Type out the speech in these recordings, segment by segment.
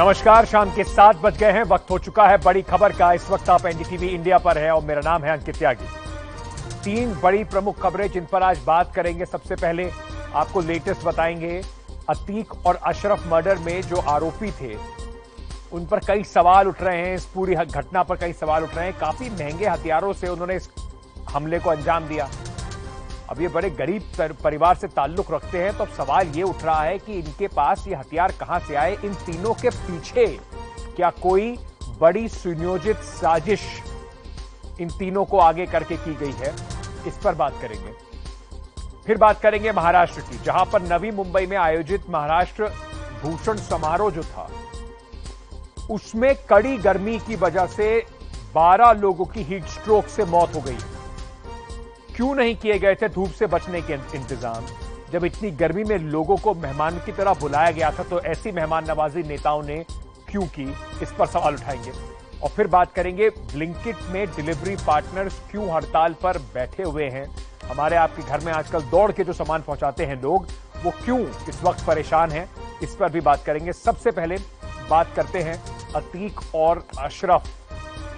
नमस्कार, शाम के सात बज गए हैं, वक्त हो चुका है, बड़ी खबर का इस वक्त आप एनडीटीवी इंडिया पर है और मेरा नाम है अंकित त्यागी। तीन बड़ी प्रमुख खबरें जिन पर आज बात करेंगे, सबसे पहले आपको लेटेस्ट बताएँगे, अतीक और अशरफ मर्डर में जो आरोपी थे, उन पर कई सवाल उठ रहे हैं, इस पूरी घटना पर कई सवाल उठ रहे हैं, काफ़ी महँगे हथियारों से उन्होंने इस हमले को अंजाम दिया। अब ये बड़े गरीब परिवार से ताल्लुक रखते हैं तो अब सवाल ये उठ रहा है कि इनके पास ये हथियार कहाँ से आए? इन तीनों के पीछे क्या कोई बड़ी सुनियोजित साजिश इन तीनों को आगे करके की गई है? इस पर बात करेंगे। फिर बात करेंगे महाराष्ट्र की, जहाँ पर नवी मुंबई में आयोजित महाराष्ट्र भूषण समारोह जो था, उसमें कड़ी गर्मी की वजह से 12 लोगों की हीट स्ट्रोक से मौत हो गई। क्यों नहीं किए गए थे धूप से बचने के इंतज़ाम? जब इतनी गर्मी में लोगों को मेहमान की तरह बुलाया गया था तो ऐसी मेहमान नवाजी नेताओं ने क्यों की? इस पर सवाल उठाएँगे। और फिर बात करेंगे, ब्लिंकिट में डिलीवरी पार्टनर्स क्यों हड़ताल पर बैठे हुए हैं? हमारे आपके घर में आजकल दौड़ के जो सामान पहुंचाते हैं लोग, वो क्यों इस वक्त परेशान हैं? इस पर भी बात करेंगे। सबसे पहले बात करते हैं अतीक और अशरफ।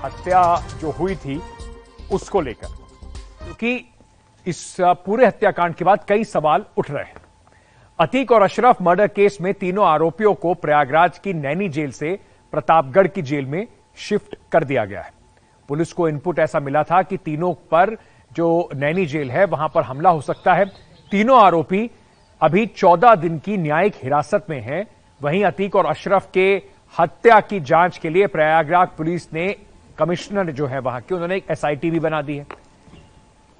हत्या जो हुई थी, उसको लेकर। क्योंकि इस पूरे हत्याकांड के बाद कई सवाल उठ रहे हैं। अतीक और अशरफ मर्डर केस में तीनों आरोपियों को प्रयागराज की नैनी जेल से प्रतापगढ़ की जेल में शिफ्ट कर दिया गया है। पुलिस को इनपुट ऐसा मिला था कि तीनों पर जो नैनी जेल है, वहाँ पर हमला हो सकता है। तीनों आरोपी अभी चौदह दिन की न्यायिक हिरासत में हैं। वहीं अतीक और अशरफ के हत्या की जाँच के लिए प्रयागराज पुलिस ने कमिश्नर जो है वहाँ के, उन्होंने एक एसआईटी भी बना दी है।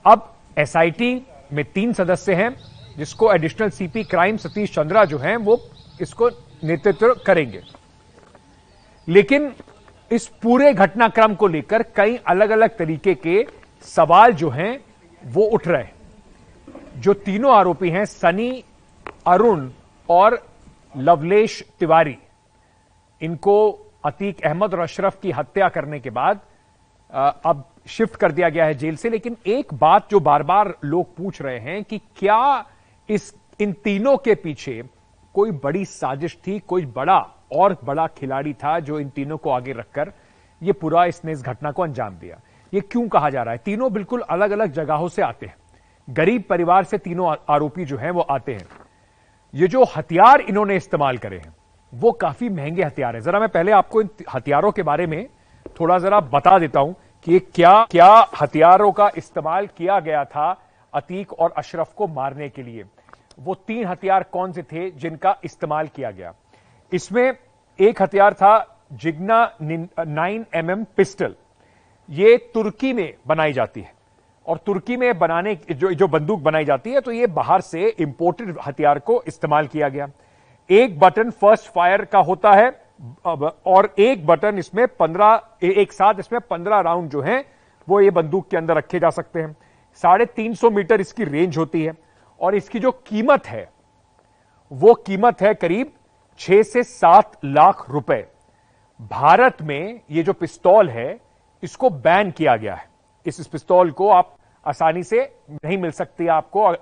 अब एसआईटी में तीन सदस्य हैं, जिसको additional CP crime Satish Chandra जो हैं, वो इसको नेतृत्व करेंगे। लेकिन इस पूरे घटनाक्रम को लेकर कई अलग अलग तरीके के सवाल जो हैं, वो उठ रहे हैं। जो तीनों आरोपी हैं, सनी, अरुण और लवलेश तिवारी। इनको अतीक अहमद और अशरफ की हत्या करने के बाद अब शिफ्ट कर दिया गया है जेल से, लेकिन एक बात जो बार बार लोग पूछ रहे हैं कि क्या इस, इन तीनों के पीछे कोई बड़ी साजिश थी, कोई बड़ा और बड़ा खिलाड़ी था जो इन तीनों को आगे रखकर ये पूरा इसने इस घटना को अंजाम दिया? ये क्यों कहा जा रहा है? तीनों बिल्कुल अलग अलग जगहों से आते हैं। गरीब परिवार से तीनों आरोपी जो हैं, वो आते हैं। ये जो हथियार इन्होंने इस्तेमाल करे हैं, वो काफ़ी महँगे हथियार है। जरा मैं पहले आपको इन हथियारों के बारे में थोड़ा जरा बता देता हूँ कि क्या क्या हथियारों का इस्तेमाल किया गया था अतीक और अशरफ को मारने के लिए। वो तीन हथियार कौन से थे जिनका इस्तेमाल किया गया? इसमें एक हथियार था Zigana nine M M pistol. ये तुर्की में बनाई जाती है। और तुर्की में बनाने, जो जो बंदूक बनाई जाती है तो ये बाहर से इंपोर्टेड हथियार को इस्तेमाल किया गया। एक बटन फ़र्स्ट फायर का होता है और एक बटन इसमें पंद्रह एक साथ इसमें पंद्रह राउंड जो है वो ये बंदूक के अंदर रखे जा सकते हैं। साढ़े तीन सौ मीटर इसकी रेंज होती है और इसकी जो कीमत है वो कीमत है करीब छह से सात लाख रुपए। भारत में ये जो पिस्तौल है इसको बैन किया गया है। इस, इस पिस्तौल को आप आसानी से नहीं मिल सकती आपको।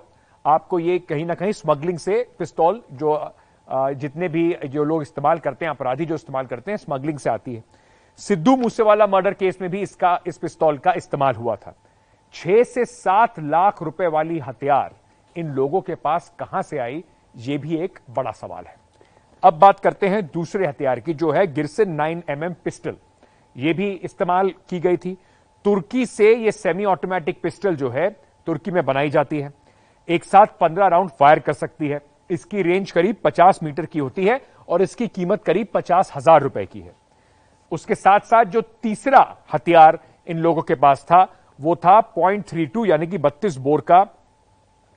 आपको ये कहीं ना कहीं स्मगलिंग से पिस्तौल जो जितने भी जो लोग इस्तेमाल करते हैं, अपराधी जो इस्तेमाल करते हैं, स्मगलिंग से आती है। सिद्धू मूसेवाला मर्डर केस में भी इसका, इस पिस्तौल का इस्तेमाल हुआ था। छह से सात लाख रुपए वाली हथियार इन लोगों के पास कहाँ से आई, ये भी एक बड़ा सवाल है। अब बात करते हैं दूसरे हथियार की, जो है Girsan nine M M pistol. यह भी इस्तेमाल की गई थी। तुर्की से यह सेमी ऑटोमेटिक पिस्टल जो है, तुर्की में बनाई जाती है। एक साथ पंद्रह राउंड फायर कर सकती है। इसकी रेंज करीब 50 मीटर की होती है और इसकी कीमत करीब पचास हज़ार रुपए की है। उसके साथ साथ जो तीसरा हथियार इन लोगों के पास था, वो था पॉइंट थ्री टू यानी कि बत्तीस बोर का।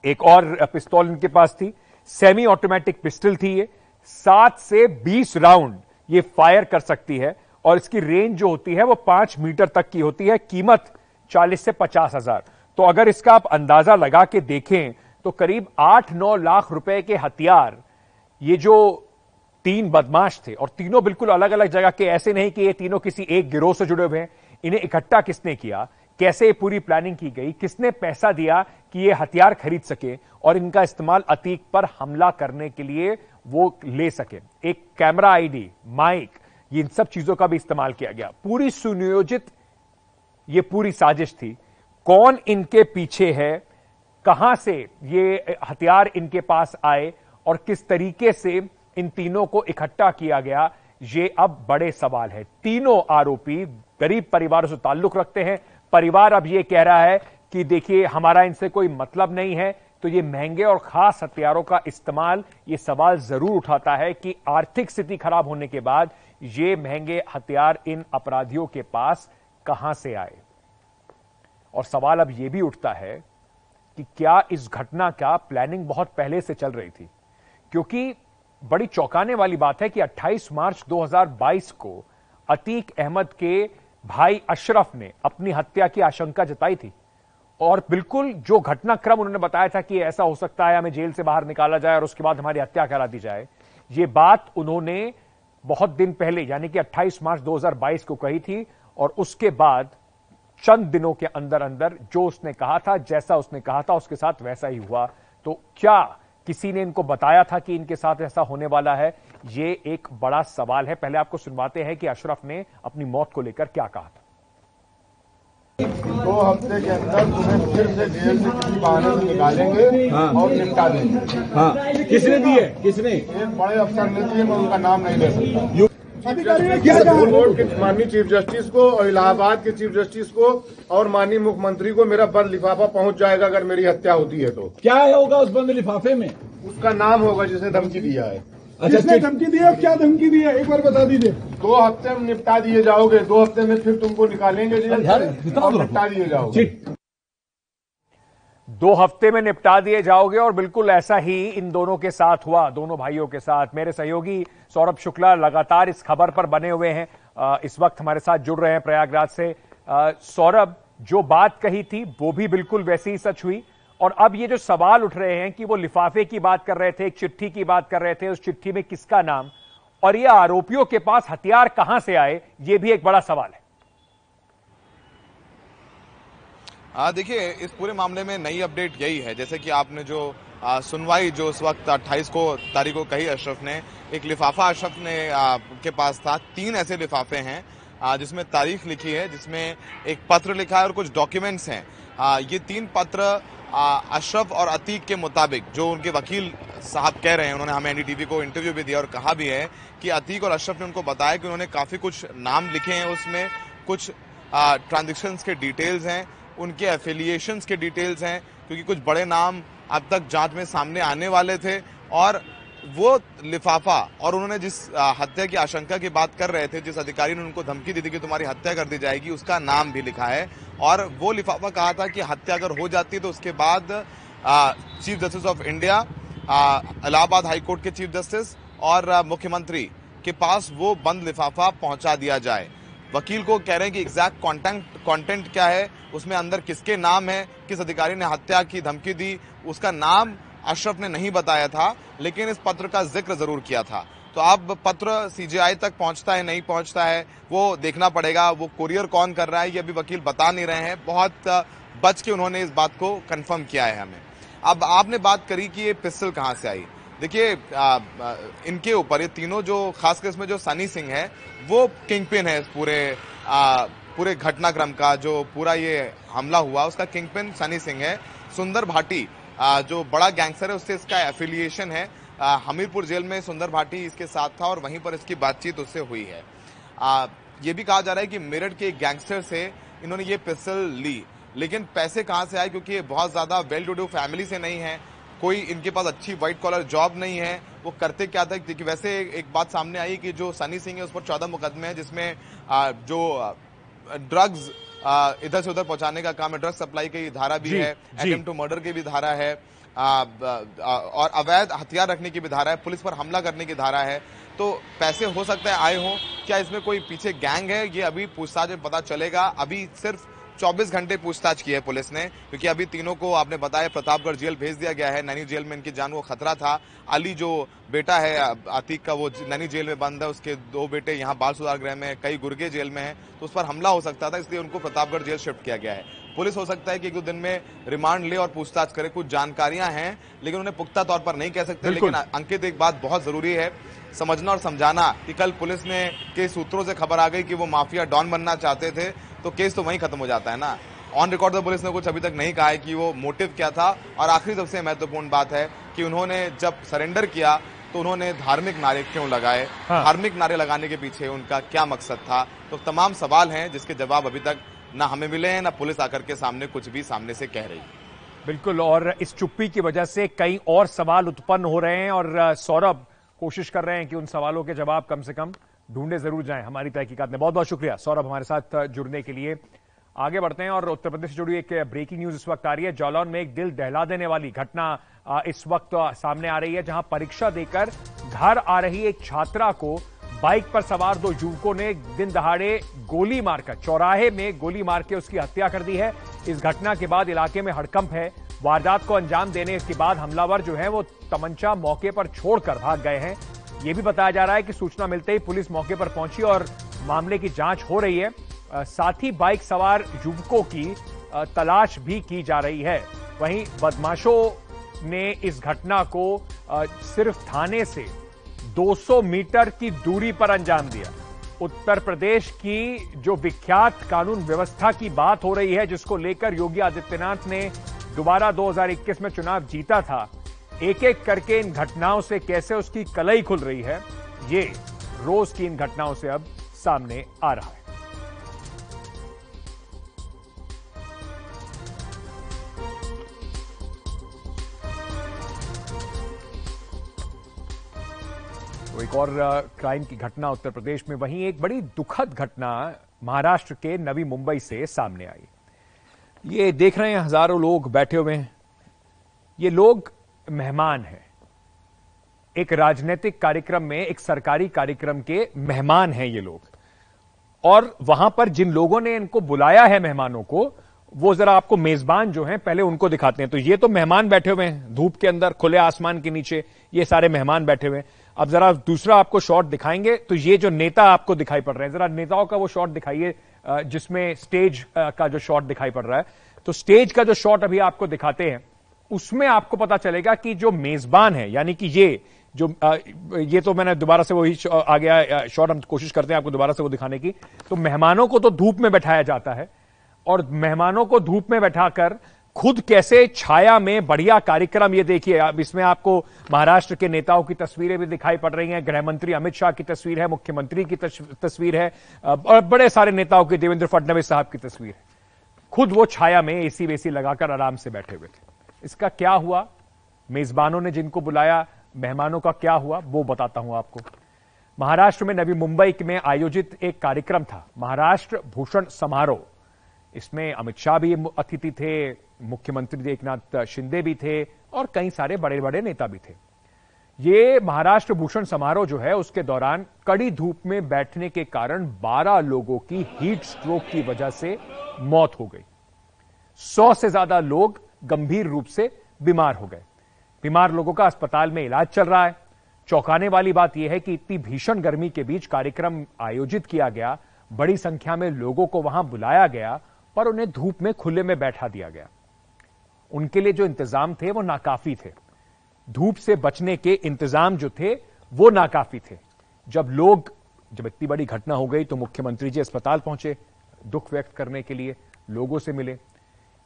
एक और पिस्तौल इनके पास थी। सेमी ऑटोमेटिक पिस्टल थी ये। सात से बीस राउंड ये फायर कर सकती है और इसकी रेंज जो होती है वो पाँच मीटर तक की होती है। कीमत चालीस से पचास हज़ार। तो अगर इसका आप अंदाज़ा लगा के देखें तो करीब आठ नौ लाख रुपए के हथियार, ये जो तीन बदमाश थे, और तीनों बिल्कुल अलग अलग जगह के, ऐसे नहीं कि ये तीनों किसी एक गिरोह से जुड़े हुए हैं। इन्हें इकट्ठा किसने किया? कैसे पूरी प्लानिंग की गई? किसने पैसा दिया कि ये हथियार खरीद सके और इनका इस्तेमाल अतीक पर हमला करने के लिए वो ले सके? एक कैमरा आईडी माइक ये इन सब चीज़ों का भी इस्तेमाल किया गया। पूरी सुनियोजित ये पूरी साजिश थी। कौन इनके पीछे है? कहाँ से ये हथियार इनके पास आए और किस तरीके से इन तीनों को इकट्ठा किया गया, ये अब बड़े सवाल है। तीनों आरोपी गरीब परिवारों से ताल्लुक रखते हैं। परिवार अब ये कह रहा है कि देखिए, हमारा इनसे कोई मतलब नहीं है तो ये महँगे और खास हथियारों का इस्तेमाल, ये सवाल ज़रूर उठाता है कि आर्थिक स्थिति खराब होने के बाद ये महँगे हथियार इन अपराधियों के पास कहाँ से आए। और सवाल अब यह भी उठता है कि क्या इस घटना का प्लानिंग बहुत पहले से चल रही थी? क्योंकि बड़ी चौंकाने वाली बात है कि 28 मार्च 2022 को अतीक अहमद के भाई अशरफ ने अपनी हत्या की आशंका जताई थी। और बिल्कुल जो घटनाक्रम उन्होंने बताया था कि ऐसा हो सकता है, हमें जेल से बाहर निकाला जाए और उसके बाद हमारी हत्या करा दी जाए, ये बात उन्होंने बहुत दिन पहले, यानी कि 28 मार्च 2022 को कही थी, और उसके बाद चंद दिनों के अंदर अंदर जो उसने कहा था जैसा उसने कहा था उसके साथ वैसा ही हुआ। तो क्या किसी ने इनको बताया था कि इनके साथ ऐसा होने वाला है? ये एक बड़ा सवाल है। पहले आपको सुनवाते हैं कि अशरफ ने अपनी मौत को लेकर क्या कहा था। दो हफ़्ते के अंदर तुम्हें फिर से जेल से किसी बहाने से निकालेंगे हाँ। और निपटा देंगे। हाँ। किसने दी है? किसने? एक बड़े अफसर ने दिए मैं उनका नाम नहीं ले सकता। कोर्ट के माननीय चीफ जस्टिस को और इलाहाबाद के चीफ जस्टिस को और माननीय मुख्यमंत्री को मेरा बंद लिफाफा पहुँच जाएगा अगर मेरी हत्या होती है तो। क्या होगा उस बंद लिफाफे में? उसका नाम होगा जिसने धमकी दिया है। अच्छा किसने धमकी दी है क्या धमकी दी है? एक बार बता दीजिए। दो हफ़्ते में निपटा दिए जाओगे दो हफ़्ते में फिर तुमको निकालेंगे जेल निपटा दिए जाओगे। दो हफ़्ते में निपटा दिए जाओगे और बिल्कुल ऐसा ही इन दोनों के साथ हुआ, दोनों भाइयों के साथ। मेरे सहयोगी सौरभ शुक्ला लगातार इस खबर पर बने हुए हैं। इस वक्त हमारे साथ जुड़ रहे हैं प्रयागराज से। सौरभ, जो बात कही थी, वो भी बिल्कुल वैसी ही सच हुई। और अब ये जो सवाल उठ रहे हैं कि वो लिफाफे की बात कर रहे थे, एक चिट्ठी की बात कर रहे थे, उस चिट्ठी में किसका नाम? और ये आरोपियों के पास हथियार कहाँ से आए, ये भी एक बड़ा सवाल है। देखिए इस पूरे मामले में नई अपडेट यही है। जैसे कि आपने जो आ, सुनवाई जो उस वक्त 28 को तारीख को कही अशरफ ने एक लिफाफा अशरफ ने आ, के पास था। तीन ऐसे लिफाफे हैं जिसमें तारीख लिखी है जिसमें एक पत्र लिखा है और कुछ डॉक्यूमेंट्स हैं। ये तीन पत्र अशरफ और अतीक के मुताबिक जो उनके वकील साहब कह रहे हैं उन्होंने हमें एनडीटीवी को इंटरव्यू भी दिया और कहा भी है कि अतीक और अशरफ ने उनको बताया कि उन्होंने काफ़ी कुछ नाम लिखे हैं उसमें कुछ ट्रांजेक्शन्स के डिटेल्स हैं। उनके एफिलिएशन के डिटेल्स हैं, क्योंकि कुछ बड़े नाम अब तक जाँच में सामने आने वाले थे, और वो लिफाफा, और उन्होंने जिस हत्या की आशंका की बात कर रहे थे, जिस अधिकारी ने उनको धमकी दी थी कि तुम्हारी हत्या कर दी जाएगी, उसका नाम भी लिखा है। और वो लिफाफा कहा था कि हत्या अगर हो जाती तो उसके बाद chief justice of India Allahabad high court के चीफ जस्टिस और मुख्यमंत्री के पास वो बंद लिफाफा पहुँचा दिया जाए। वकील को कह रहे हैं कि एग्जैक्ट कॉन्टेंट कॉन्टेंट क्या है उसमें अंदर किसके नाम है किस अधिकारी ने हत्या की धमकी दी उसका नाम अशरफ ने नहीं बताया था लेकिन इस पत्र का ज़िक्र ज़रूर किया था। तो अब पत्र सीजीआई तक पहुँचता है नहीं पहुँचता है वो देखना पड़ेगा वो कुरियर कौन कर रहा है ये अभी वकील बता नहीं रहे हैं। बहुत बच के उन्होंने इस बात को कंफर्म किया है हमें। अब आपने बात करी कि ये पिस्टल कहाँ से आई? देखिए इनके ऊपर ये तीनों जो खासकर इसमें जो सनी सिंह है वो किंग पिन है इस पूरे आ, पूरे घटनाक्रम का जो पूरा ये हमला हुआ, उसका किंग पिन सनी सिंह है। सुंदर भाटी जो बड़ा गैंगस्टर है, उससे इसका एफिलिएशन है। हमीरपुर जेल में सुंदर भाटी इसके साथ था और वहीं पर इसकी बातचीत उससे हुई है। ये भी कहा जा रहा है कि मेरठ के गैंगस्टर से इन्होंने ये पिस्टल ली, लेकिन पैसे कहाँ से आए? क्योंकि ये बहुत ज़्यादा वेल टू डू फैमिली से नहीं है। कोई इनके पास अच्छी व्हाइट कॉलर जॉब नहीं है। वो करते क्या था? कि वैसे एक बात सामने आई कि जो सनी सिंह है, उस पर चौदह मुकदमे हैं, जिसमें जो ड्रग्स इधर से उधर पहुँचाने का काम है। ड्रग्स सप्लाई की धारा भी है अटेम्प्ट टू मर्डर की भी धारा है और अवैध हथियार रखने की भी धारा है पुलिस पर हमला करने की धारा है। तो पैसे हो सकते हैं आए हों क्या इसमें कोई पीछे गैंग है? ये अभी पूछताछ में पता चलेगा। अभी सिर्फ़ 24 घंटे पूछताछ की है पुलिस ने क्योंकि अभी तीनों को आपने बताया प्रतापगढ़ जेल भेज दिया गया है। नैनी जेल में इनकी जान को खतरा था। अली जो बेटा है आतिक का वो नैनी जेल में बंद है। उसके दो बेटे यहाँ बाल सुधार गृह में कई गुर्गे जेल में है। तो उस पर हमला हो सकता था इसलिए उनको प्रतापगढ़ जेल शिफ्ट किया गया है। पुलिस हो सकता है कि एक दो दिन में रिमांड ले और पूछताछ करे। कुछ जानकारियाँ हैं लेकिन उन्हें पुख्ता तौर पर नहीं कह सकते लेकिन अंकित एक बात बहुत ज़रूरी है। समझना और समझाना कि कल पुलिस ने के सूत्रों से खबर आ गई कि वो माफिया डॉन बनना चाहते थे। तो केस तो वहीं खत्म हो जाता है ना। ऑन रिकॉर्ड तो पुलिस ने कुछ अभी तक नहीं कहा है कि वो मोटिव क्या था। और आखिरी सबसे महत्वपूर्ण बात है कि उन्होंने जब सरेंडर किया तो उन्होंने धार्मिक नारे क्यों लगाए? हाँ। धार्मिक नारे लगाने के पीछे उनका क्या मकसद था? तो तमाम सवाल हैं जिसके जवाब अभी तक ना हमें मिले हैं ना पुलिस आकर के सामने कुछ भी सामने से कह रही बिल्कुल और इस चुप्पी की वजह से कई और सवाल उत्पन्न हो रहे हैं और सौरभ कोशिश कर रहे हैं कि उन सवालों के जवाब कम से कम ढूंढे ज़रूर जाएँ हमारी तहकीकात में। बहुत बहुत शुक्रिया सौरभ हमारे साथ जुड़ने के लिए। आगे बढ़ते हैं और उत्तर प्रदेश से जुड़ी एक ब्रेकिंग न्यूज़ इस वक्त आ रही है। जौलौन में एक दिल दहला देने वाली घटना इस वक्त सामने आ रही है, जहाँ परीक्षा देकर घर आ रही एक छात्रा को बाइक पर सवार दो युवकों ने दिन दहाड़े गोली मारकर, चौराहे में गोली मार के उसकी हत्या कर दी है। इस घटना के बाद इलाके में हड़कंप है। वारदात को अंजाम देने के बाद हमलावर जो है वो तमंचा मौके पर छोड़कर भाग गए हैं। ये भी बताया जा रहा है कि सूचना मिलते ही पुलिस मौके पर पहुँची और मामले की जाँच हो रही है। साथ ही बाइक सवार युवकों की तलाश भी की जा रही है। वहीं बदमाशों ने इस घटना को सिर्फ़ थाने से 200 मीटर की दूरी पर अंजाम दिया। उत्तर प्रदेश की जो विख्यात कानून व्यवस्था की बात हो रही है, जिसको लेकर योगी आदित्यनाथ ने दोबारा 2021 में चुनाव जीता था एक एक करके इन घटनाओं से कैसे उसकी कलई खुल रही है, ये रोज की इन घटनाओं से अब सामने आ रहा है। तो एक और क्राइम की घटना उत्तर प्रदेश में, वहीं एक बड़ी दुखद घटना महाराष्ट्र के नवी मुंबई से सामने आई। ये देख रहे हैं हज़ारों लोग बैठे हुए हैं। ये लोग मेहमान हैं। एक राजनीतिक कार्यक्रम में, एक सरकारी कार्यक्रम के मेहमान हैं ये लोग। और वहाँ पर जिन लोगों ने इनको बुलाया है मेहमानों को, वो जरा आपको मेजबान जो हैं, पहले उनको दिखाते हैं। तो ये तो मेहमान बैठे हुए हैं, धूप के अंदर, खुले आसमान के नीचे, ये सारे मेहमान बैठे हुए हैं। अब जरा दूसरा आपको शॉट दिखाएँगे तो ये जो नेता आपको दिखाई पड़ रहे हैं, जरा नेताओं का वो शॉट दिखाइए जिसमें स्टेज का जो शॉट दिखाई पड़ रहा है। तो स्टेज का जो शॉट अभी आपको दिखाते हैं उसमें आपको पता चलेगा कि जो मेजबान है यानी कि ये जो आ, ये तो मैंने दोबारा से वही आ गया शॉट हम कोशिश करते हैं आपको दोबारा से वो दिखाने की। तो मेहमानों को तो धूप में बैठाया जाता है और मेहमानों को धूप में बैठाकर खुद कैसे छाया में बढ़िया कार्यक्रम ये देखिए अब इसमें आपको महाराष्ट्र के नेताओं की तस्वीरें भी दिखाई पड़ रही हैं गृहमंत्री अमित शाह की तस्वीर है मुख्यमंत्री की तस्वीर है और बड़े सारे नेताओं की देवेंद्र फडणवीस साहब की तस्वीर है। खुद वो छाया में एसी वेसी लगाकर आराम से बैठे हुए थे। इसका क्या हुआ? मेजबानों ने जिनको बुलाया, मेहमानों का क्या हुआ, वो बताता हूँ आपको। महाराष्ट्र में नवी मुंबई में आयोजित एक कार्यक्रम था, महाराष्ट्र भूषण समारोह। इसमें अमित शाह भी अतिथि थे, मुख्यमंत्री एकनाथ शिंदे भी थे और कई सारे बड़े बड़े नेता भी थे। ये महाराष्ट्र भूषण समारोह जो है, उसके दौरान कड़ी धूप में बैठने के कारण 12 लोगों की हीट स्ट्रोक की वजह से मौत हो गई। 100 से ज़्यादा लोग गंभीर रूप से बीमार हो गए। बीमार लोगों का अस्पताल में इलाज चल रहा है। चौंकाने वाली बात यह है कि इतनी भीषण गर्मी के बीच कार्यक्रम आयोजित किया गया। बड़ी संख्या में लोगों को वहाँ बुलाया गया, पर उन्हें धूप में खुले में बैठा दिया गया। उनके लिए जो इंतज़ाम थे, वो नाकाफी थे। धूप से बचने के इंतज़ाम जो थे, वो नाकाफी थे। जब लोग, जब इतनी बड़ी घटना हो गई तो मुख्यमंत्री जी अस्पताल पहुँचे, दुख व्यक्त करने के लिए लोगों से मिले।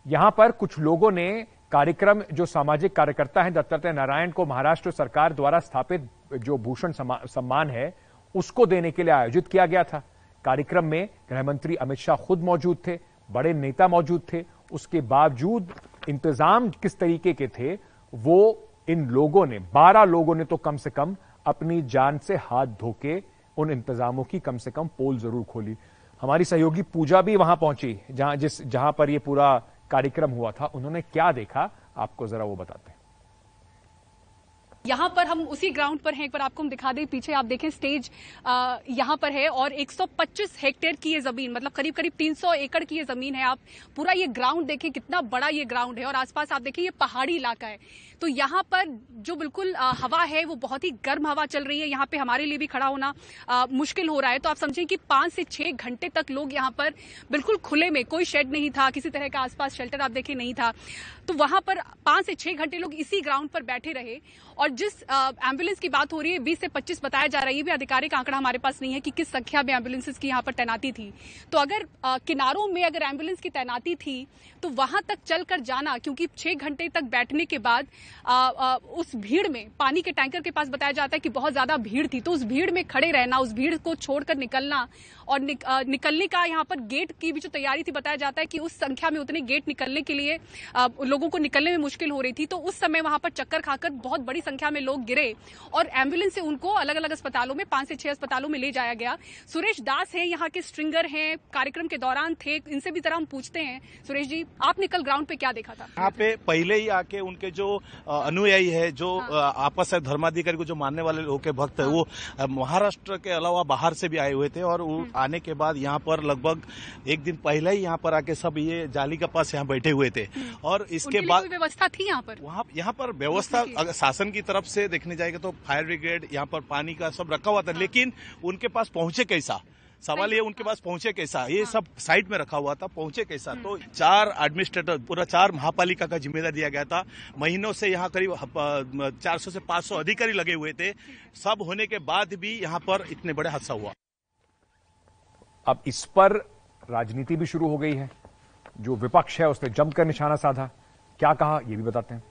यहाँ पर कुछ लोगों ने कार्यक्रम, जो सामाजिक कार्यकर्ता हैं, दत्तात्रेय नारायण को महाराष्ट्र सरकार द्वारा स्थापित जो भूषण सम्मान है, उसको देने के लिए आयोजित किया गया था। कार्यक्रम में गृहमंत्री अमित शाह खुद मौजूद थे, बड़े नेता मौजूद थे। उसके बावजूद इंतज़ाम किस तरीके के थे, वो इन लोगों ने 12 लोगों ने तो कम से कम अपनी जान से हाथ धोके उन इंतजामों की कम से कम पोल ज़रूर खोली। हमारी सहयोगी पूजा भी वहाँ पहुँची, जहाँ जिस, जहाँ पर यह पूरा कार्यक्रम हुआ था उन्होंने क्या देखा? आपको जरा वो बताते हैं। यहाँ पर हम उसी ग्राउंड पर हैं। एक बार आपको हम दिखा दें, पीछे आप देखें स्टेज यहाँ पर है और 125 हेक्टेयर की ये ज़मीन मतलब करीब करीब 300 एकड़ की ये ज़मीन है। आप पूरा ये ग्राउंड देखें, कितना बड़ा ये ग्राउंड है और आसपास आप देखें, ये पहाड़ी इलाका है। तो यहाँ पर जो बिल्कुल हवा है, वो बहुत ही गर्म हवा चल रही है। यहाँ पे हमारे लिए भी खड़ा होना मुश्किल हो रहा है। तो आप समझें कि पाँच से छह घंटे तक लोग यहाँ पर बिल्कुल खुले में, कोई शेड नहीं था, किसी तरह का आसपास शेल्टर आप देखें, नहीं था। तो वहाँ पर पाँच से छह घंटे लोग इसी ग्राउंड पर बैठे रहे। और जिस एंबुलेंस की बात हो रही है बीस से पच्चीस बताया जा रहा है ये भी आधिकारिक आंकड़ा हमारे पास नहीं है कि किस संख्या में एम्बुलेंसेज की यहाँ पर तैनाती थी। तो अगर आ, किनारों में अगर एंबुलेंस की तैनाती थी तो वहाँ तक चलकर जाना क्योंकि छह घंटे तक बैठने के बाद आ, आ, उस भीड़ में पानी के टैंकर के पास बताया जाता है कि बहुत ज़्यादा भीड़ थी तो उस भीड़ में खड़े रहना उस भीड़ को छोड़कर निकलना और निक, आ, निकलने का यहाँ पर गेट की भी जो तैयारी थी बताया जाता है कि उस संख्या में उतने गेट निकलने के लिए आ, लोगों को निकलने में मुश्किल हो रही थी तो उस समय वहाँ पर चक्कर खाकर बहुत बड़ी संख्या में लोग गिरे और एंबुलेंस से उनको अलग अलग अस्पतालों में पाँच से छह अस्पतालों में ले जाया गया सुरेश दास है यहाँ के स्ट्रिंगर हैं कार्यक्रम के दौरान थे इनसे भी जरा हम पूछते हैं सुरेश जी आपने कल ग्राउंड पे क्या देखा था यहाँ पे पहले ही आके उनके जो अनुयायी है जो हाँ। आपस धर्माधिकारी को जो मानने वाले लोग के भक्त है हाँ। वो महाराष्ट्र के अलावा बाहर से भी आए हुए थे और। आने के बाद यहाँ पर लगभग एक दिन पहले ही यहाँ पर आके सब ये जाली के पास यहाँ बैठे हुए थे। हम्म। और इसके बाद व्यवस्था थी यहाँ पर? वहाँ यहाँ पर व्यवस्था शासन की तरफ़ से देखने जाएगा तो फायर ब्रिगेड यहाँ पर पानी का सब रखा हुआ था। हाँ। लेकिन उनके पास पहुँचे कैसा? सवाल ये उनके पास पहुँचे कैसा? ये हाँ। सब साइट में रखा हुआ था पहुँचे कैसा? हम्म। तो चार एडमिनिस्ट्रेटर पूरा चार महापालिका का जिम्मेदार दिया गया था। महीनों से यहाँ करीब 400 से 500 अधिकारी लगे हुए थे। सब होने के बाद भी यहाँ पर इतने बड़े हादसा हुआ। अब इस पर राजनीति भी शुरू हो गई है। जो विपक्ष है उसने जमकर निशाना साधा। क्या कहा ये भी बताते हैं।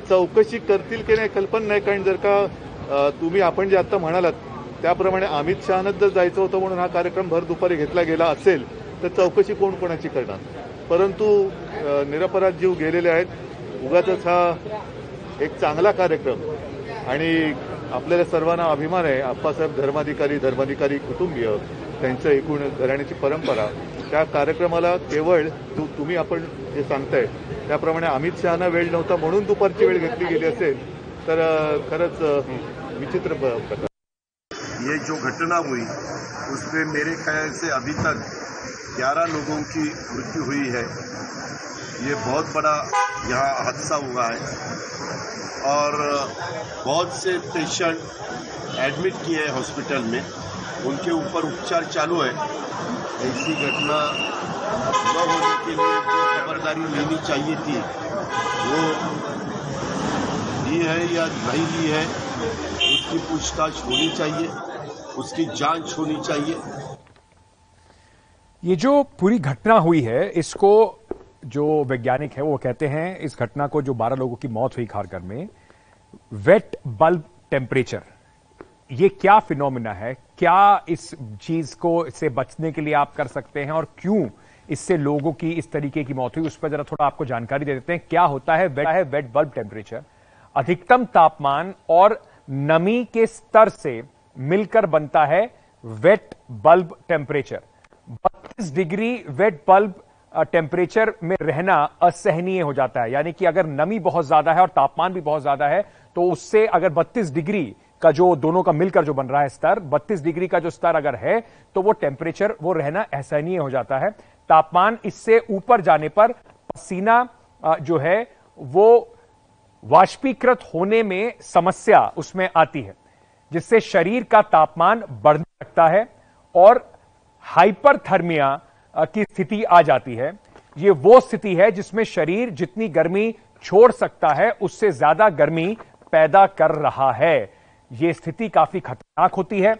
चौकशी करतील की नाही कल्पना नाही. कारण जर का तुम्ही आपण जे आता म्हणालात त्याप्रमाणे अमित शहानंच जर जायचं होतं म्हणून हा कार्यक्रम भर दुपारी घेतला गेला असेल तर चौकशी कोण कोणाची करणार? परंतु निरपराध जीव गेलेले आहेत. उगाच हा एक चांगला कार्यक्रम आणि आपल्याला सर्वांना अभिमान आहे. आप्पासाहेब धर्माधिकारी धर्माधिकारी कुटुंबीय त्यांचं एकूण घराण्याची परंपरा. त्या कार्यक्रमाला केवळ तुम्ही आपण जे सांगताय त्याप्रमाणे अमित शहाना वेळ नव्हता म्हणून दुपारची वेळ घेतली गेली असेल तर खरंच विचित्र प्रकार. ये जो घटना हुई उसमें मेरे ख्याल से अभी तक 11 लोगों की मृत्यु हुई है। ये बहुत बड़ा यहाँ हादसा हुआ है। और बहुत से पेशेंट एडमिट किए हैं हॉस्पिटल में। उनके ऊपर उपचार चालू है। ऐसी घटना न होने के लिए जो खबरदारी लेनी चाहिए थी, वो ली है या नहीं ली है, उसकी पूछताछ होनी चाहिए, उसकी जाँच होनी चाहिए। ये जो पूरी घटना हुई है, इसको जो वैज्ञानिक है, वो कहते हैं, इस घटना को जो 12 लोगों की मौत हुई खारगर में वेट बल्ब टेम्परेचर ये क्या फिनोमिना है? क्या इस चीज़ को, इससे बचने के लिए आप कर सकते हैं और क्यों इससे लोगों की इस तरीके की मौत हुई? उस पर जरा थोड़ा आपको जानकारी दे देते हैं, क्या होता है वेट है वेट बल्ब टेम्परेचर अधिकतम तापमान और नमी के स्तर से मिलकर बनता है wet bulb temperature 32 degree wet bulb temperature में रहना असहनीय हो जाता है। यानी कि अगर नमी बहुत ज़्यादा है और तापमान भी बहुत ज़्यादा है तो उससे अगर 32 डिग्री का जो दोनों का मिलकर जो बन रहा है स्तर 32 डिग्री का जो स्तर अगर है तो वो टेम्परेचर वो रहना असहनीय हो जाता है। तापमान इससे ऊपर जाने पर पसीना जो है, वो वाष्पीकृत होने में समस्या उसमें आती है, जिससे शरीर का तापमान बढ़ने लगता है और हाइपरथर्मिया की स्थिति आ जाती है। ये वो स्थिति है जिसमें शरीर जितनी गर्मी छोड़ सकता है, उससे ज़्यादा गर्मी पैदा कर रहा है। ये स्थिति काफ़ी खतरनाक होती है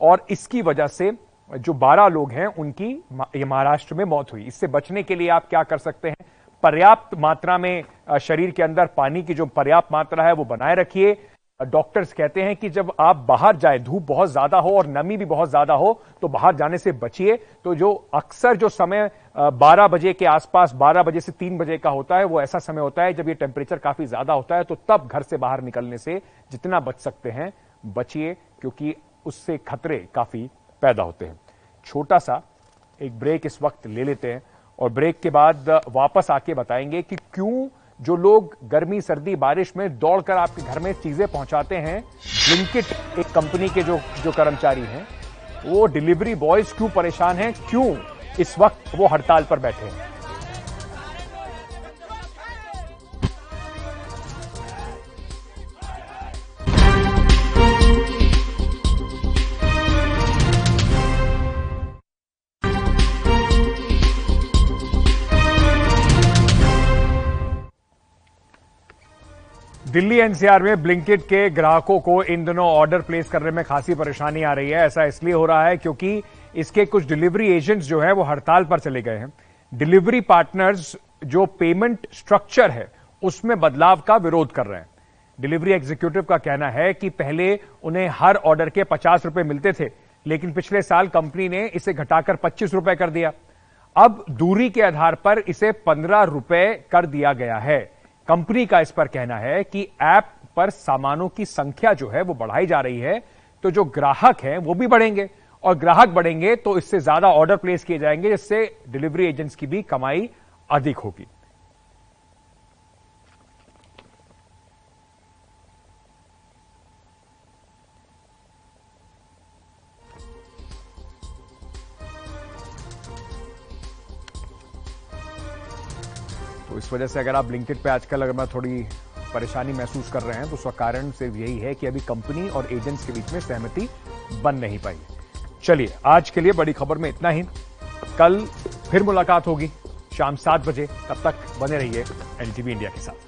और इसकी वजह से जो 12 लोग हैं, उनकी महाराष्ट्र में मौत हुई। इससे बचने के लिए आप क्या कर सकते हैं? पर्याप्त मात्रा में शरीर के अंदर पानी की जो पर्याप्त मात्रा है, वो बनाए रखिए। डॉक्टर्स कहते हैं कि जब आप बाहर जाए, धूप बहुत ज़्यादा हो और नमी भी बहुत ज़्यादा हो तो बाहर जाने से बचिए। तो जो अक्सर जो समय 12 बजे के आसपास 12 बजे से 3 बजे का होता है, वो ऐसा समय होता है जब ये टेम्परेचर काफ़ी ज़्यादा होता है तो तब घर से बाहर निकलने से जितना बच सकते हैं, बचिए, क्योंकि उससे खतरे काफ़ी पैदा होते हैं। छोटा सा एक ब्रेक इस वक्त ले लेते हैं और ब्रेक के बाद वापस आके बताएँगे कि क्यों जो लोग गर्मी, सर्दी, बारिश में दौड़कर आपके घर में चीज़ें पहुंचाते हैं ब्लिंकिट एक कंपनी के जो जो कर्मचारी हैं, वो डिलीवरी बॉयज़ क्यों परेशान हैं? क्यों इस वक्त वो हड़ताल पर बैठे हैं? दिल्ली एनसीआर में ब्लिंकिट के ग्राहकों को इन दिनों ऑर्डर प्लेस करने में खासी परेशानी आ रही है। ऐसा इसलिए हो रहा है क्योंकि इसके कुछ डिलीवरी एजेंट्स जो है वो हड़ताल पर चले गए हैं। डिलीवरी पार्टनर्स जो पेमेंट स्ट्रक्चर है, उसमें बदलाव का विरोध कर रहे हैं। डिलीवरी एग्जीक्यूटिव का कहना है कि पहले उन्हें हर ऑर्डर के पचास रुपए मिलते थे, लेकिन पिछले साल कंपनी ने इसे घटाकर पच्चीस रुपए कर दिया। अब दूरी के आधार पर इसे पंद्रह रुपए कर दिया गया है। कंपनी का इस पर कहना है कि ऐप पर सामानों की संख्या जो है वो बढ़ाई जा रही है तो जो ग्राहक हैं वो भी बढ़ेंगे। और ग्राहक बढ़ेंगे तो इससे ज़्यादा ऑर्डर प्लेस किए जाएँगे, जिससे डिलीवरी एजेंट्स की भी कमाई अधिक होगी। इस वजह से अगर आप ब्लिंकेट पे आजकल अगर मैं थोड़ी परेशानी महसूस कर रहे हैं तो उसका कारण सिर्फ़ यही है कि अभी कंपनी और एजेंट्स के बीच में सहमति बन नहीं पाई। चलिए, आज के लिए बड़ी खबर में इतना ही। कल फिर मुलाकात होगी, शाम सात बजे, तब तक बने रहिए एनटीवी इंडिया के साथ।